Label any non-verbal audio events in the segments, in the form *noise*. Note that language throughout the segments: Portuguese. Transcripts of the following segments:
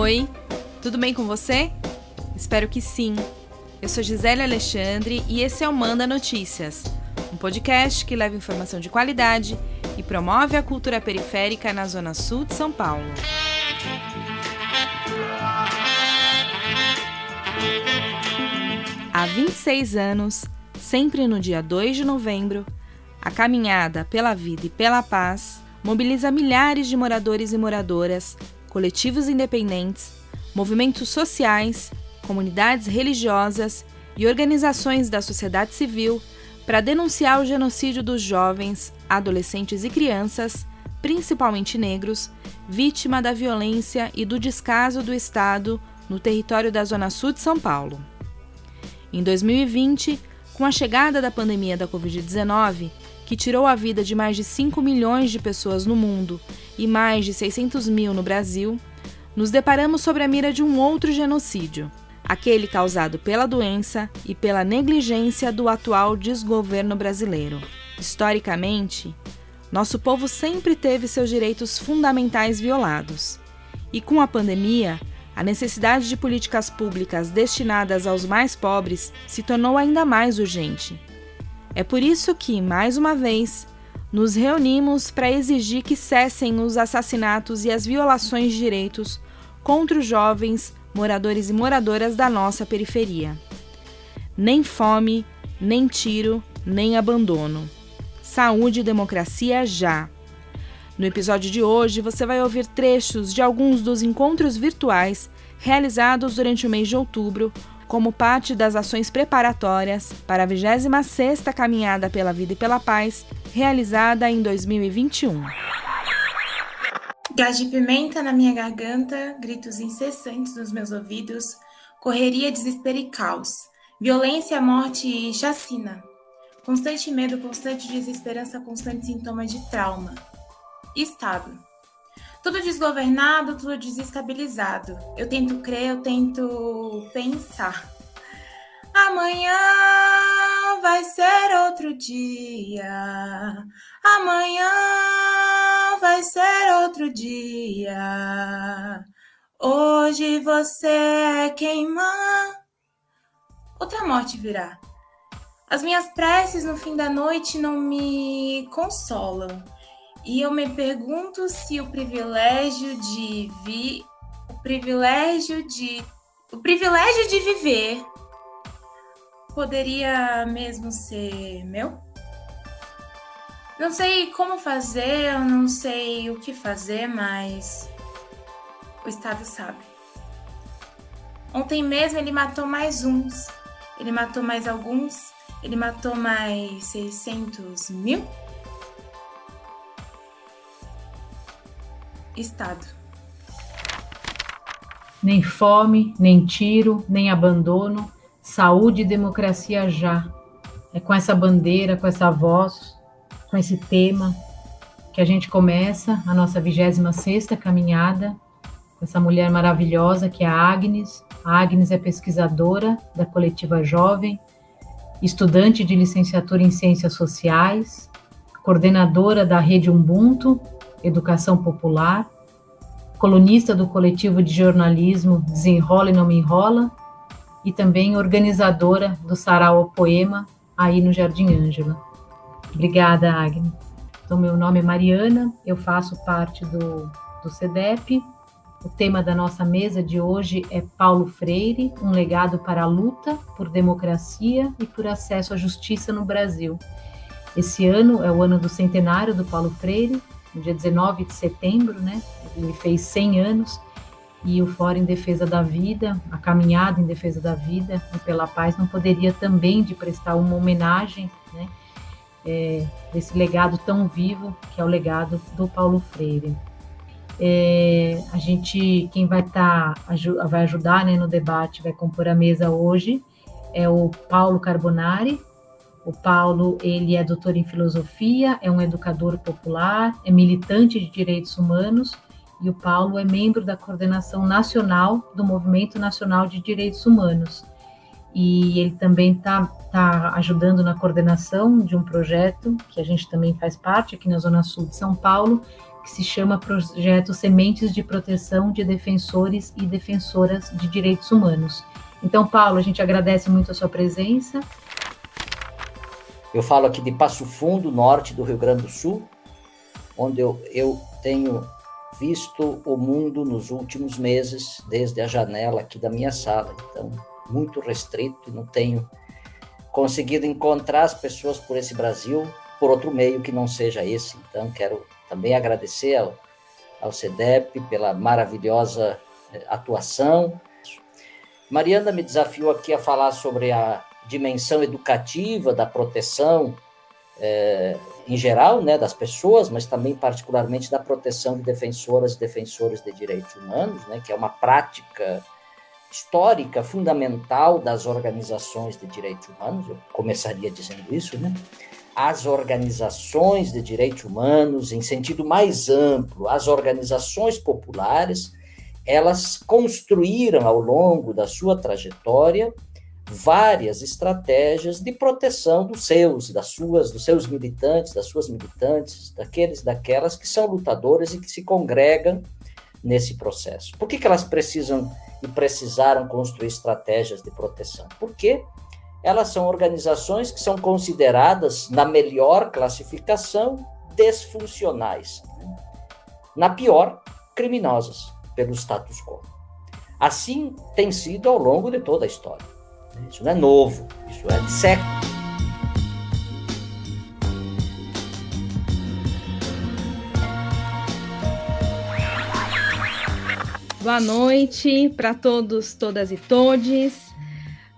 Oi, tudo bem com você? Espero que sim. Eu sou Gisele Alexandre e esse é o Manda Notícias, um podcast que leva informação de qualidade e promove a cultura periférica na Zona Sul de São Paulo. Há 26 anos, sempre no dia 2 de novembro, a caminhada pela vida e pela paz mobiliza milhares de moradores e moradoras, coletivos independentes, movimentos sociais, comunidades religiosas e organizações da sociedade civil para denunciar o genocídio dos jovens, adolescentes e crianças, principalmente negros, vítima da violência e do descaso do Estado no território da Zona Sul de São Paulo. Em 2020, com a chegada da pandemia da Covid-19, que tirou a vida de mais de 5 milhões de pessoas no mundo e mais de 600 mil no Brasil, nos deparamos sobre a mira de um outro genocídio, aquele causado pela doença e pela negligência do atual desgoverno brasileiro. Historicamente, nosso povo sempre teve seus direitos fundamentais violados. E com a pandemia, a necessidade de políticas públicas destinadas aos mais pobres se tornou ainda mais urgente. É por isso que, mais uma vez, nos reunimos para exigir que cessem os assassinatos e as violações de direitos contra os jovens moradores e moradoras da nossa periferia. Nem fome, nem tiro, nem abandono. Saúde e democracia já. No episódio de hoje, você vai ouvir trechos de alguns dos encontros virtuais realizados durante o mês de outubro como parte das ações preparatórias para a 26ª Caminhada pela Vida e pela Paz, realizada em 2021. Gás de pimenta na minha garganta, gritos incessantes nos meus ouvidos, correria, desespero e caos, violência, morte e chacina. Constante medo, constante desesperança, constante sintoma de trauma. Estado. Tudo desgovernado, tudo desestabilizado. Eu tento crer, eu tento pensar. Amanhã vai ser outro dia. Amanhã vai ser outro dia. Hoje você é queimar. Outra morte virá. As minhas preces no fim da noite não me consolam. E eu me pergunto se o privilégio de vi, o privilégio de o privilégio de viver poderia mesmo ser meu? Não sei como fazer, eu não sei o que fazer, mas o Estado sabe. Ontem mesmo ele matou mais uns, ele matou mais alguns, ele matou mais 600 mil. Estado. Nem fome, nem tiro, nem abandono, saúde e democracia já. É com essa bandeira, com essa voz, com esse tema que a gente começa a nossa 26ª caminhada com essa mulher maravilhosa que é a Agnes. A Agnes é pesquisadora da Coletiva Jovem, estudante de licenciatura em Ciências Sociais, coordenadora da Rede Ubuntu, Educação Popular, colunista do coletivo de jornalismo Desenrola e Não Me Enrola, e também organizadora do Sarau Poema, aí no Jardim Ângela. Obrigada, Agnes. Então, meu nome é Mariana, eu faço parte do, do CEDEP. O tema da nossa mesa de hoje é Paulo Freire, um legado para a luta por democracia e por acesso à justiça no Brasil. Esse ano é o ano do centenário do Paulo Freire, no dia 19 de setembro, né? Ele fez 100 anos e o Fórum em Defesa da Vida, a caminhada em defesa da vida e pela paz não poderia também de prestar uma homenagem, né? É, desse legado tão vivo que é o legado do Paulo Freire. É, a gente, quem vai estar, tá, vai ajudar né, no debate, vai compor a mesa hoje, é o Paulo Carbonari, o Paulo, ele é doutor em filosofia, é um educador popular, é militante de direitos humanos e o Paulo é membro da coordenação nacional do Movimento Nacional de Direitos Humanos. e ele também está tá ajudando na coordenação de um projeto que a gente também faz parte aqui na Zona Sul de São Paulo, que se chama Projeto Sementes de Proteção de Defensores e Defensoras de Direitos Humanos. Então, Paulo, a gente agradece muito a sua presença. Eu falo aqui de Passo Fundo, norte do Rio Grande do Sul, onde eu, eu tenho visto o mundo nos últimos meses, desde a janela aqui da minha sala. Então, muito restrito não tenho conseguido encontrar as pessoas por esse Brasil por outro meio que não seja esse. Então, quero também agradecer ao, ao CEDEP pela maravilhosa eh, atuação. Mariana me desafiou aqui a falar sobre a dimensão educativa da proteção é, em geral, né, das pessoas, mas também particularmente da proteção de defensoras e defensores de direitos humanos, né, que é uma prática histórica fundamental das organizações de direitos humanos. Eu começaria dizendo isso, né? As organizações de direitos humanos, em sentido mais amplo, as organizações populares, elas construíram ao longo da sua trajetória várias estratégias de proteção dos seus, das suas, dos seus militantes, das suas militantes, daqueles, daquelas que são lutadores e que se congregam nesse processo. Por que, que elas precisam e precisaram construir estratégias de proteção? Porque elas são organizações que são consideradas, na melhor classificação, desfuncionais. Né? Na pior, criminosas pelo status quo. Assim tem sido ao longo de toda a história. Isso não é novo, isso é de séculos. Boa noite para todos, todas e todes.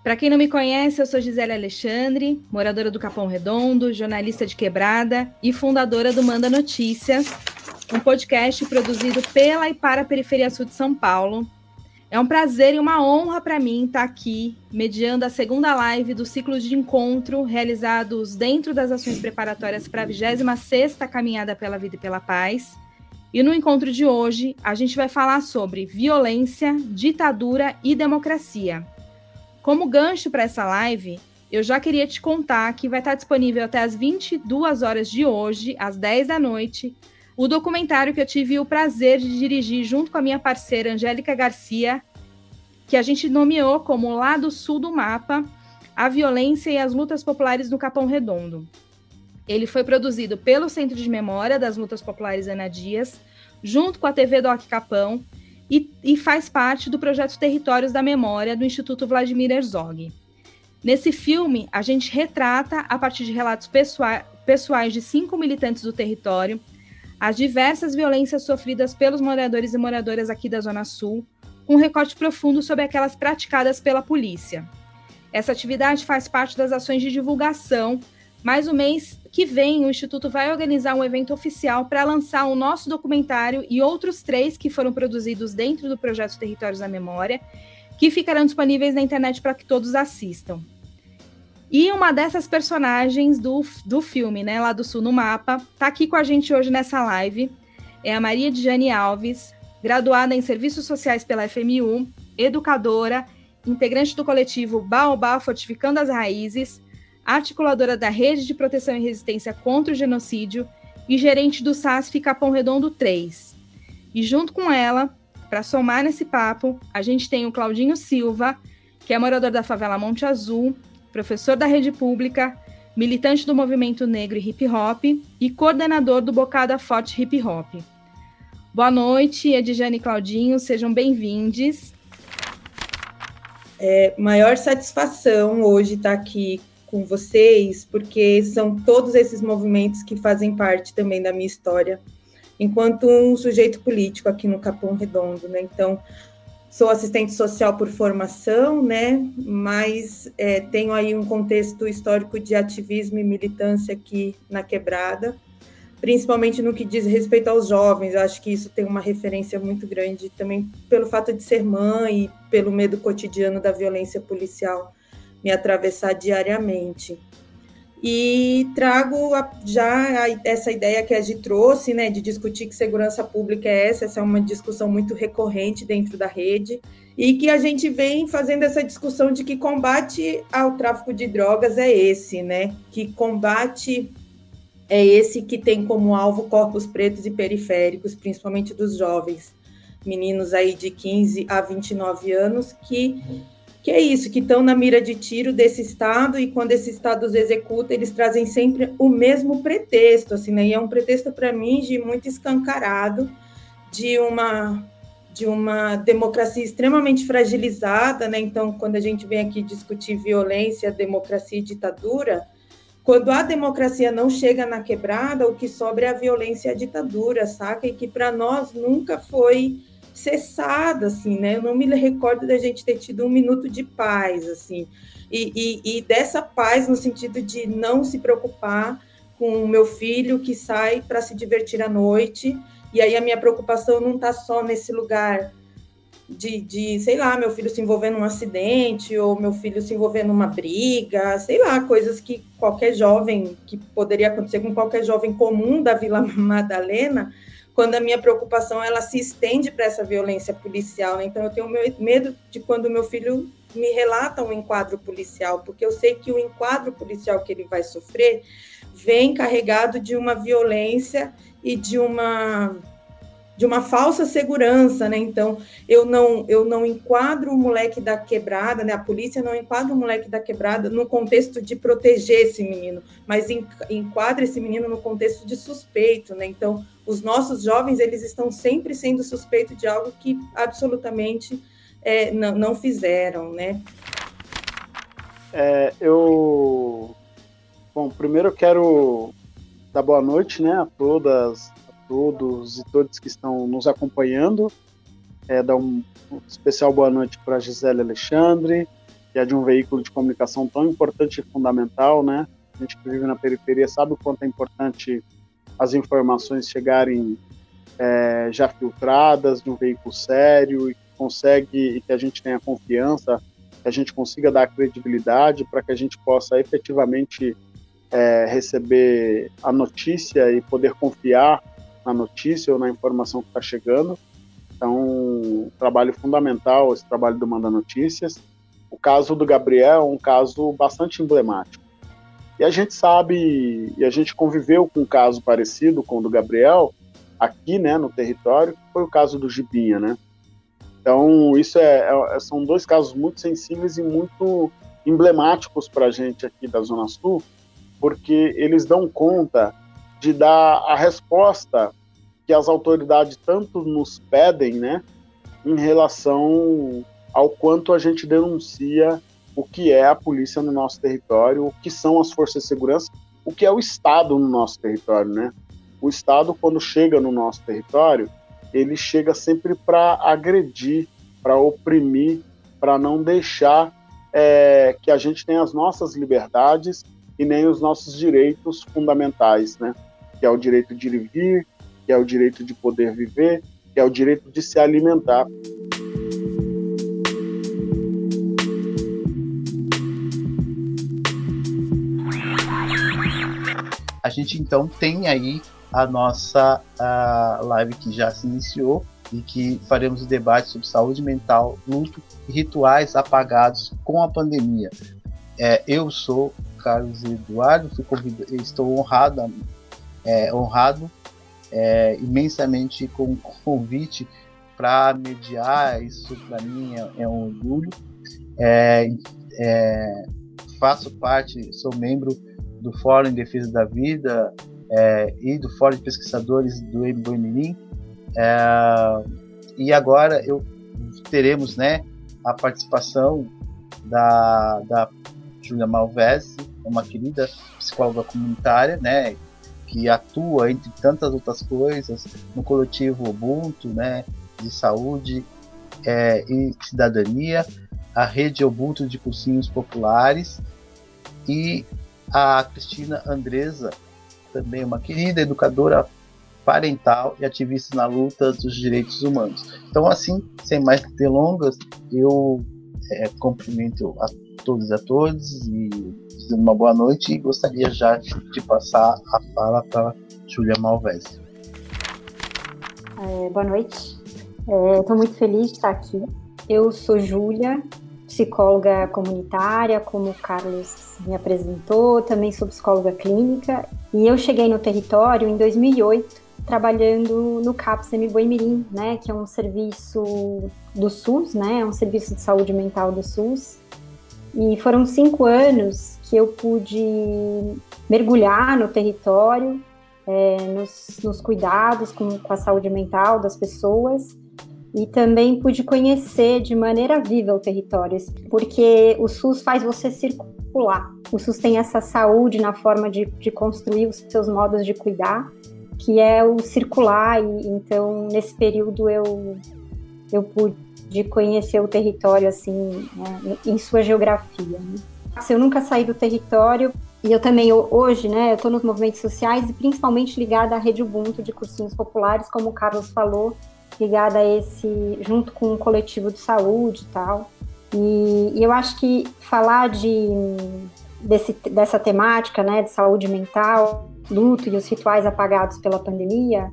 Para quem não me conhece, eu sou Gisele Alexandre, moradora do Capão Redondo, jornalista de quebrada e fundadora do Manda Notícias, um podcast produzido pela e para a Periferia Sul de São Paulo, é um prazer e uma honra para mim estar aqui, mediando a segunda live do ciclo de encontro realizados dentro das ações preparatórias para a 26ª Caminhada pela Vida e pela Paz. E no encontro de hoje, a gente vai falar sobre violência, ditadura e democracia. Como gancho para essa live, eu já queria te contar que vai estar disponível até as 22 horas de hoje, às 10 da noite, o documentário que eu tive o prazer de dirigir junto com a minha parceira Angélica Garcia, que a gente nomeou como Lado Sul do Mapa, a violência e as lutas populares no Capão Redondo. Ele foi produzido pelo Centro de Memória das Lutas Populares Ana Dias, junto com a TV Doc Capão, e, e faz parte do projeto Territórios da Memória do Instituto Vladimir Herzog. Nesse filme, a gente retrata, a partir de relatos pessoa pessoais de cinco militantes do território, as diversas violências sofridas pelos moradores e moradoras aqui da Zona Sul, com um recorte profundo sobre aquelas praticadas pela polícia. Essa atividade faz parte das ações de divulgação, mas o mês que vem o Instituto vai organizar um evento oficial para lançar o nosso documentário e outros três que foram produzidos dentro do projeto Territórios da Memória, que ficarão disponíveis na internet para que todos assistam. E uma dessas personagens do, do filme, né, lá do Sul no Mapa, tá aqui com a gente hoje nessa live. É a Maria Dijane Alves, graduada em Serviços Sociais pela FMU, educadora, integrante do coletivo Baobá Fortificando as Raízes, articuladora da Rede de Proteção e Resistência contra o Genocídio e gerente do SASF Capão Redondo 3. E junto com ela, para somar nesse papo, a gente tem o Claudinho Silva, que é morador da favela Monte Azul, professor da rede pública, militante do movimento negro e hip hop e coordenador do Bocada Forte Hip Hop. Boa noite, Edjane e Claudinho, sejam bem-vindos. É maior satisfação hoje estar aqui com vocês, porque são todos esses movimentos que fazem parte também da minha história, enquanto um sujeito político aqui no Capão Redondo, né? Então, Sou assistente social por formação, né? Mas é, tenho aí um contexto histórico de ativismo e militância aqui na quebrada, principalmente no que diz respeito aos jovens. Acho que isso tem uma referência muito grande também pelo fato de ser mãe e pelo medo cotidiano da violência policial me atravessar diariamente. E trago a, já a, essa ideia que a gente trouxe, né, de discutir que segurança pública é essa, essa é uma discussão muito recorrente dentro da rede, e que a gente vem fazendo essa discussão de que combate ao tráfico de drogas é esse, né, que combate é esse que tem como alvo corpos pretos e periféricos, principalmente dos jovens, meninos aí de 15 a 29 anos, que que é isso, que estão na mira de tiro desse Estado, e quando esse Estado os executa, eles trazem sempre o mesmo pretexto, assim, né? E é um pretexto, para mim, de muito escancarado, de uma, de uma democracia extremamente fragilizada, né? Então, quando a gente vem aqui discutir violência, democracia e ditadura, quando a democracia não chega na quebrada, o que sobra é a violência e a ditadura, saca? E que para nós nunca foi cessada, assim, né? Eu não me recordo da gente ter tido um minuto de paz, assim, e, e, e dessa paz no sentido de não se preocupar com o meu filho que sai para se divertir à noite, e aí a minha preocupação não está só nesse lugar de, de, sei lá, meu filho se envolver num acidente, ou meu filho se envolver numa briga, sei lá, coisas que qualquer jovem, que poderia acontecer com qualquer jovem comum da Vila *laughs* Madalena, quando a minha preocupação ela se estende para essa violência policial. Né? Então eu tenho medo de quando meu filho me relata um enquadro policial, porque eu sei que o enquadro policial que ele vai sofrer vem carregado de uma violência e de uma de uma falsa segurança, né? Então, eu não eu não enquadro o moleque da quebrada, né? A polícia não enquadra o moleque da quebrada no contexto de proteger esse menino, mas enquadra esse menino no contexto de suspeito, né? Então, os nossos jovens, eles estão sempre sendo suspeitos de algo que absolutamente é, não, não fizeram, né? É, eu Bom, primeiro eu quero dar boa noite, né, a todas todos e todos que estão nos acompanhando. É, dar um, especial boa noite para Gisele Alexandre, que é de um veículo de comunicação tão importante e fundamental, né? A gente que vive na periferia sabe o quanto é importante as informações chegarem é, já filtradas de um veículo sério e que consegue e que a gente tenha confiança, que a gente consiga dar credibilidade para que a gente possa efetivamente é, receber a notícia e poder confiar na notícia ou na informação que está chegando. Então, um trabalho fundamental esse trabalho do Manda Notícias. O caso do Gabriel é um caso bastante emblemático. E a gente sabe, e a gente conviveu com um caso parecido com o do Gabriel, aqui né, no território, que foi o caso do Gibinha, né? Então, isso é, é são dois casos muito sensíveis e muito emblemáticos para a gente aqui da Zona Sul, porque eles dão conta de dar a resposta que as autoridades tanto nos pedem, né, em relação ao quanto a gente denuncia o que é a polícia no nosso território, o que são as forças de segurança, o que é o Estado no nosso território, né? O Estado, quando chega no nosso território, ele chega sempre para agredir, para oprimir, para não deixar é, que a gente tenha as nossas liberdades e nem os nossos direitos fundamentais, né? que é o direito de e vir, que é o direito de poder viver, que é o direito de se alimentar. Gente então tem aí a nossa live que já se iniciou e que faremos o debate sobre saúde mental, luto e rituais apagados com a pandemia. É, eu sou Carlos Eduardo, estou honrado é, honrado é, imensamente com o convite para mediar. Isso para mim é, é, um orgulho. É, é, faço parte, sou membro do Fórum em Defesa da Vida é, e do Fórum de Pesquisadores do MBNIM. e agora eu teremos né, a participação da, da Júlia Malvese, uma querida psicóloga comunitária, né, que atua, entre tantas outras coisas, no coletivo Ubuntu, né, de saúde é, e cidadania, a rede Ubuntu de cursinhos populares e a Cristina Andresa, também uma querida educadora parental e ativista na luta dos direitos humanos. Então, assim, sem mais delongas, eu é, cumprimento a todos e a todos e dizendo uma boa noite e gostaria já de passar a fala para Júlia Malvese. É, boa noite. Estou é, muito feliz de estar aqui. Eu sou Júlia, psicóloga comunitária, como o Carlos me apresentou, também sou psicóloga clínica, e eu cheguei no território em 2008, trabalhando no CAPS Boimirim, né, que é um serviço do SUS, né, é um serviço de saúde mental do SUS, e foram cinco anos que eu pude mergulhar no território, é, nos, nos, cuidados com, com a saúde mental das pessoas, e também pude conhecer de maneira viva o território, porque o SUS faz você circular. O SUS tem essa saúde na forma de, de construir os seus modos de cuidar, que é o circular, e então nesse período eu, eu pude conhecer o território assim, né, em sua geografia. Né? Eu nunca saí do território e eu também hoje, né, eu estou nos movimentos sociais e principalmente ligada à rede Ubuntu de cursinhos populares, como o Carlos falou, ligada a esse, junto com o coletivo de saúde e tal. E, e eu acho que falar de, desse, dessa temática, né, de saúde mental, luto e os rituais apagados pela pandemia,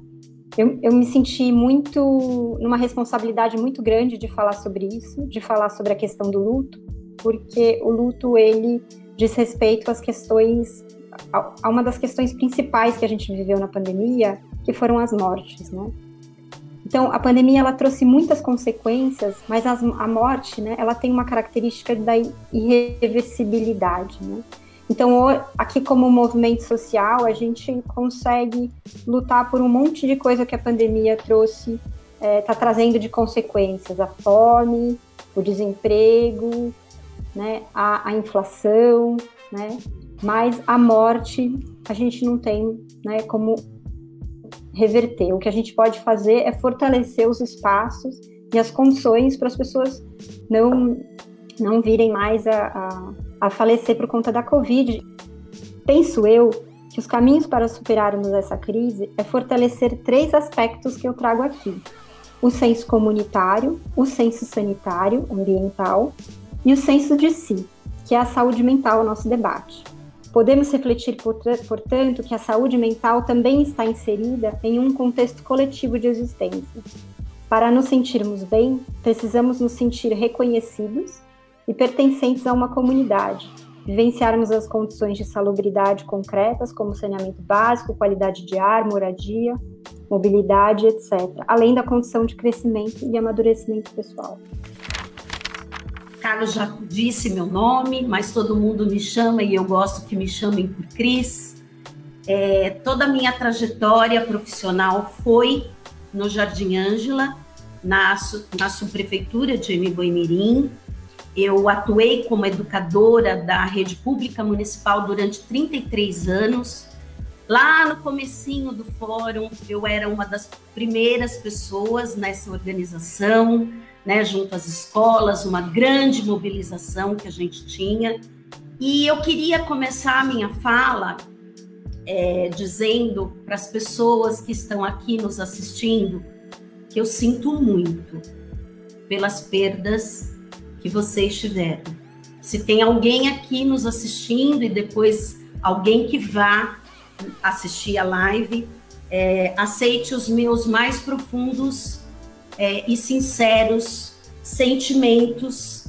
eu, eu me senti muito, numa responsabilidade muito grande de falar sobre isso, de falar sobre a questão do luto, porque o luto, ele diz respeito às questões, a uma das questões principais que a gente viveu na pandemia, que foram as mortes, né? Então, a pandemia ela trouxe muitas consequências, mas as, a morte, né, ela tem uma característica da irreversibilidade, né? Então, aqui como movimento social, a gente consegue lutar por um monte de coisa que a pandemia trouxe, está é, tá trazendo de consequências, a fome, o desemprego, né, a, a inflação, né? Mas a morte a gente não tem, né, como reverter. O que a gente pode fazer é fortalecer os espaços e as condições para as pessoas não, não virem mais a, a, a falecer por conta da Covid. Penso eu que os caminhos para superarmos essa crise é fortalecer três aspectos que eu trago aqui: o senso comunitário, o senso sanitário, ambiental e o senso de si, que é a saúde mental, o nosso debate. Podemos refletir, portanto, que a saúde mental também está inserida em um contexto coletivo de existência. Para nos sentirmos bem, precisamos nos sentir reconhecidos e pertencentes a uma comunidade, vivenciarmos as condições de salubridade concretas, como saneamento básico, qualidade de ar, moradia, mobilidade, etc., além da condição de crescimento e amadurecimento pessoal. Carlos já disse meu nome, mas todo mundo me chama e eu gosto que me chamem por Cris. É, toda a minha trajetória profissional foi no Jardim Ângela, na, na subprefeitura de Emiboimirim. Eu atuei como educadora da rede pública municipal durante 33 anos. Lá no comecinho do fórum, eu era uma das primeiras pessoas nessa organização né, junto às escolas, uma grande mobilização que a gente tinha. E eu queria começar a minha fala é, dizendo para as pessoas que estão aqui nos assistindo que eu sinto muito pelas perdas que vocês tiveram. Se tem alguém aqui nos assistindo e depois alguém que vá assistir a live, é, aceite os meus mais profundos é, e sinceros sentimentos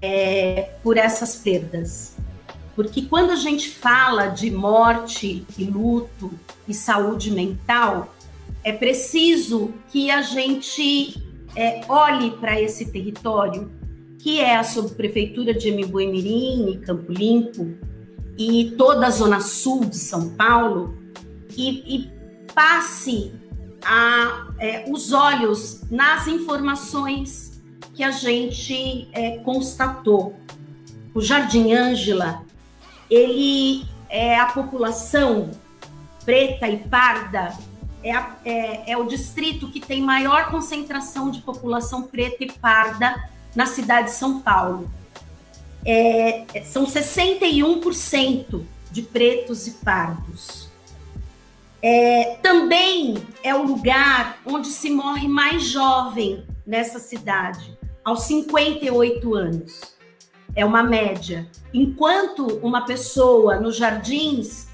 é, por essas perdas. Porque quando a gente fala de morte e luto e saúde mental, é preciso que a gente é, olhe para esse território, que é a subprefeitura de Emimbuemirim e Campo Limpo, e toda a zona sul de São Paulo, e, e passe a, é, os olhos nas informações que a gente é, constatou. O Jardim Ângela, ele é a população preta e parda, é, a, é, é o distrito que tem maior concentração de população preta e parda na cidade de São Paulo. É, são 61% de pretos e pardos. É, também é o lugar onde se morre mais jovem nessa cidade, aos 58 anos. é uma média. Enquanto uma pessoa nos jardins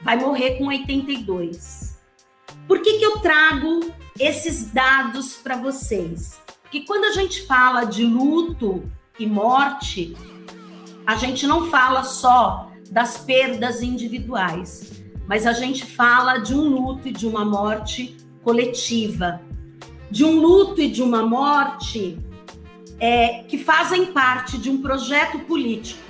vai morrer com 82. Por que, que eu trago esses dados para vocês? Porque quando a gente fala de luto e morte, a gente não fala só das perdas individuais, mas a gente fala de um luto e de uma morte coletiva, de um luto e de uma morte é, que fazem parte de um projeto político.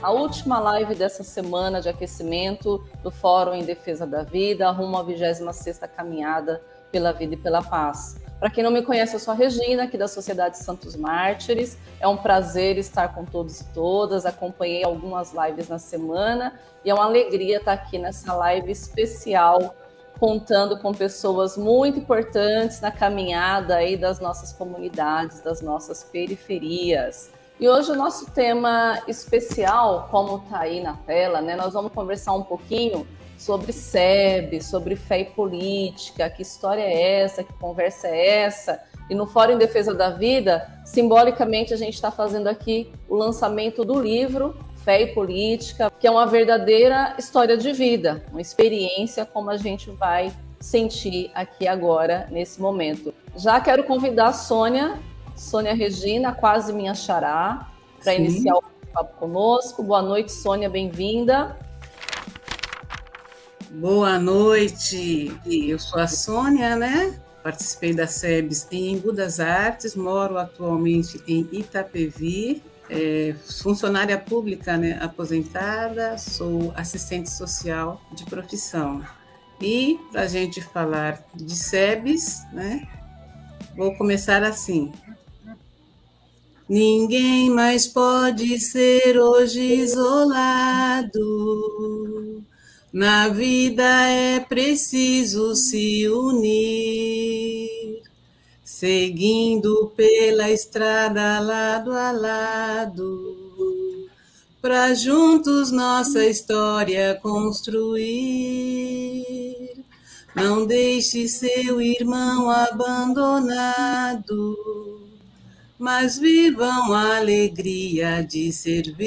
A última live dessa semana de aquecimento do Fórum em Defesa da Vida, rumo à 26ª caminhada pela vida e pela paz. Para quem não me conhece, eu sou a Regina, aqui da Sociedade Santos Mártires. É um prazer estar com todos e todas. Acompanhei algumas lives na semana e é uma alegria estar aqui nessa live especial, contando com pessoas muito importantes na caminhada aí das nossas comunidades, das nossas periferias. E hoje o nosso tema especial, como está aí na tela, né? Nós vamos conversar um pouquinho sobre SEB, sobre fé e política, que história é essa, que conversa é essa. E no Fórum em Defesa da Vida, simbolicamente a gente está fazendo aqui o lançamento do livro Fé e Política, que é uma verdadeira história de vida, uma experiência como a gente vai sentir aqui agora, nesse momento. Já quero convidar a Sônia Sônia Regina, quase minha xará, para iniciar o papo conosco. Boa noite, Sônia, bem-vinda. Boa noite, eu sou a Sônia, né? Participei da SEBS em Embu das Artes, moro atualmente em Itapevi, é, funcionária pública né, aposentada, sou assistente social de profissão. E para a gente falar de SEBS, né, vou começar assim. Ninguém mais pode ser hoje isolado. Na vida é preciso se unir, seguindo pela estrada lado a lado, para juntos nossa história construir. Não deixe seu irmão abandonado mas vivam a alegria de servir,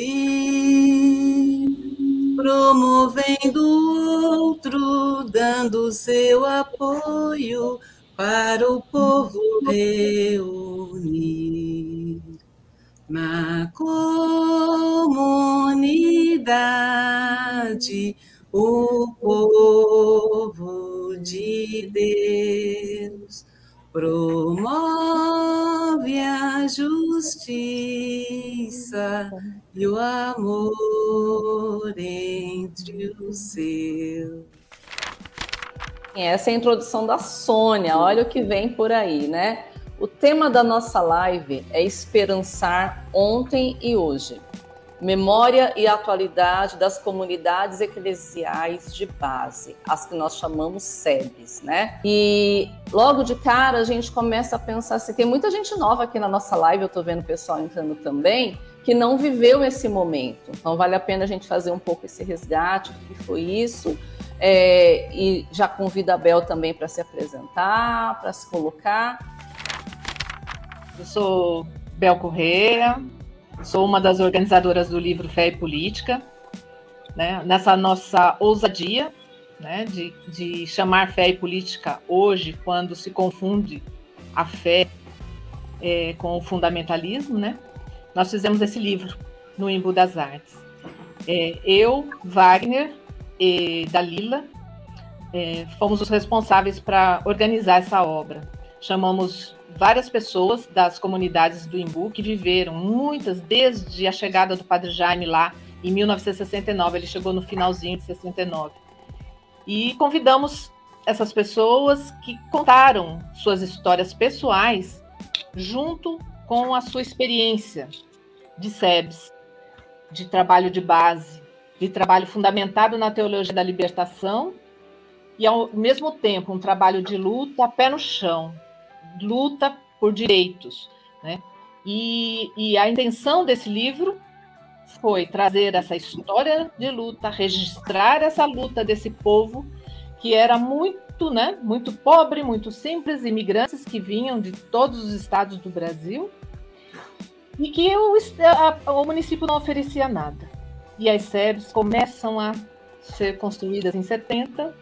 promovendo outro, dando seu apoio para o povo reunir. Na comunidade, o povo de Deus promove a justiça e o amor entre os seus. Essa é a introdução da Sônia, olha o que vem por aí, né? O tema da nossa live é esperançar ontem e hoje. Memória e atualidade das comunidades eclesiais de base, as que nós chamamos SEBs, né? E logo de cara a gente começa a pensar assim, tem muita gente nova aqui na nossa live, eu tô vendo o pessoal entrando também, que não viveu esse momento. Então vale a pena a gente fazer um pouco esse resgate do que foi isso. É, e já convido a Bel também para se apresentar, para se colocar. Eu sou Bel Correia, Sou uma das organizadoras do livro Fé e Política, né? nessa nossa ousadia né? de, de chamar fé e política hoje, quando se confunde a fé é, com o fundamentalismo, né? nós fizemos esse livro no Embu das Artes. É, eu, Wagner e Dalila é, fomos os responsáveis para organizar essa obra. Chamamos várias pessoas das comunidades do Imbu que viveram, muitas desde a chegada do Padre Jaime lá em 1969, ele chegou no finalzinho de 69. E convidamos essas pessoas que contaram suas histórias pessoais junto com a sua experiência de SEBS, de trabalho de base, de trabalho fundamentado na teologia da libertação e ao mesmo tempo um trabalho de luta pé no chão, luta por direitos. Né? E, e a intenção desse livro foi trazer essa história de luta, registrar essa luta desse povo que era muito, né, muito pobre, muito simples, imigrantes que vinham de todos os estados do Brasil e que o, a, o município não oferecia nada. E as SEBs começam a ser construídas em 70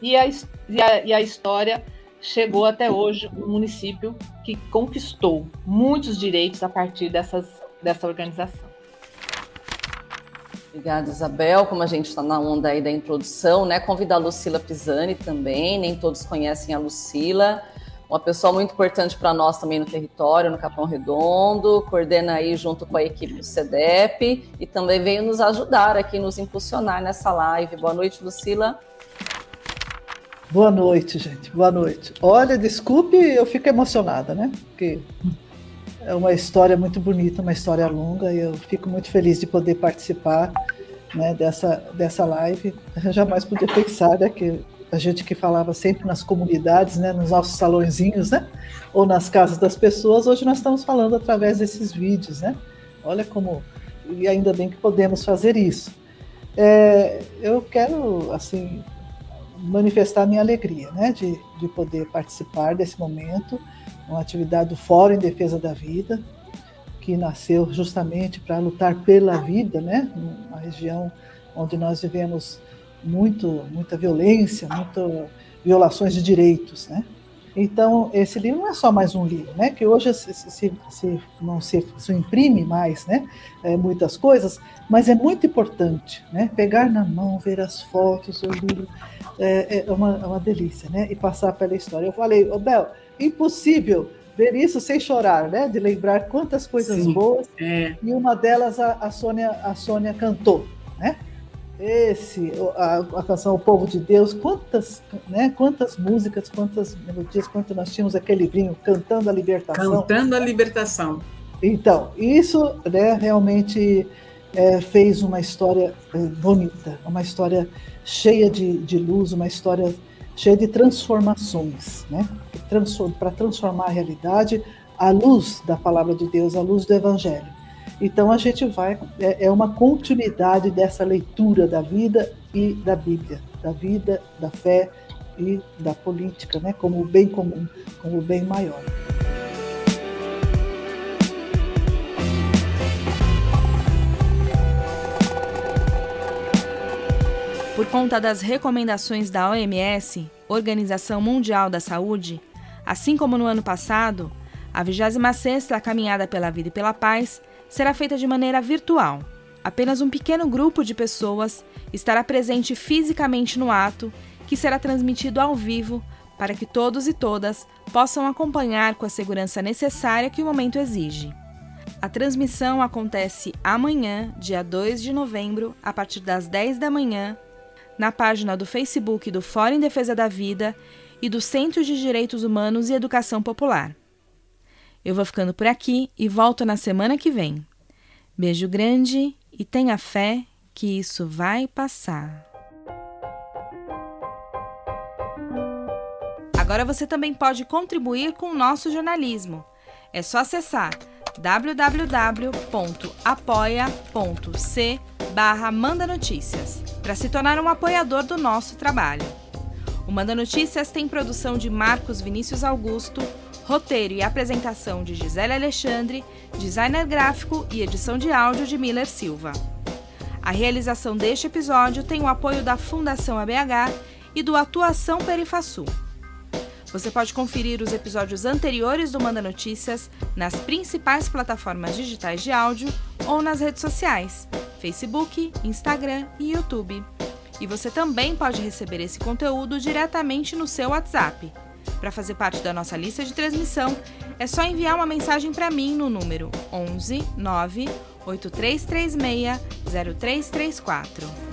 e a, e a, e a história chegou até hoje um município que conquistou muitos direitos a partir dessas, dessa organização. Obrigada, Isabel. Como a gente está na onda aí da introdução, né? Convidar a Lucila Pisani também. Nem todos conhecem a Lucila. Uma pessoa muito importante para nós também no território, no Capão Redondo, coordena aí junto com a equipe do CEDEP e também veio nos ajudar aqui, nos impulsionar nessa live. Boa noite, Lucila. Boa noite, gente. Boa noite. Olha, desculpe, eu fico emocionada, né? Porque é uma história muito bonita, uma história longa, e eu fico muito feliz de poder participar né, dessa, dessa live. Eu jamais podia pensar né, que a gente que falava sempre nas comunidades, né, nos nossos salõezinhos, né, ou nas casas das pessoas, hoje nós estamos falando através desses vídeos, né? Olha como e ainda bem que podemos fazer isso. É, eu quero assim manifestar minha alegria, né, de, de poder participar desse momento, uma atividade do Fórum em Defesa da Vida, que nasceu justamente para lutar pela vida, né, uma região onde nós vivemos muito, muita violência, muitas violações de direitos, né. Então, esse livro não é só mais um livro, né? Que hoje se, se, se não se, se, imprime mais, né? É, muitas coisas, mas é muito importante, né? Pegar na mão, ver as fotos, o livro é, é uma, é uma delícia, né? E passar pela história. Eu falei, ô oh, Bel, impossível ver isso sem chorar, né? De lembrar quantas coisas Sim, boas. É. E uma delas a, a, Sônia, a Sônia cantou, né? Esse, a, a, canção O Povo de Deus, quantas, né, quantas músicas, quantas melodias, quanto nós tínhamos aquele livrinho cantando a libertação. Cantando a libertação. Então, isso né, realmente é, fez uma história é, bonita, uma história cheia de, de luz, uma história cheia de transformações, né? Transform, para transformar a realidade à luz da palavra de Deus, à luz do Evangelho. Então a gente vai, é, é uma continuidade dessa leitura da vida e da Bíblia, da vida, da fé e da política, né? Como o bem comum, como o bem maior. Por conta das recomendações da OMS, Organização Mundial da Saúde, assim como no ano passado, a 26ª Caminhada pela Vida e pela Paz será feita de maneira virtual. Apenas um pequeno grupo de pessoas estará presente fisicamente no ato, que será transmitido ao vivo para que todos e todas possam acompanhar com a segurança necessária que o momento exige. A transmissão acontece amanhã, dia 2 de novembro, a partir das 10 da manhã, na página do Facebook do Fórum em Defesa da Vida e do Centro de Direitos Humanos e Educação Popular. Eu vou ficando por aqui e volto na semana que vem. Beijo grande e tenha fé que isso vai passar. Agora você também pode contribuir com o nosso jornalismo. É só acessar www.apoia.c barra Manda Notícias para se tornar um apoiador do nosso trabalho. O Manda Notícias tem produção de Marcos Vinícius Augusto, roteiro e apresentação de Gisele Alexandre, designer gráfico e edição de áudio de Miller Silva. A realização deste episódio tem o apoio da Fundação ABH e do Atuação Perifaçu. Você pode conferir os episódios anteriores do Manda Notícias nas principais plataformas digitais de áudio ou nas redes sociais, Facebook, Instagram e YouTube. E você também pode receber esse conteúdo diretamente no seu WhatsApp. Para fazer parte da nossa lista de transmissão, é só enviar uma mensagem para mim no número 11 9 8336 0334.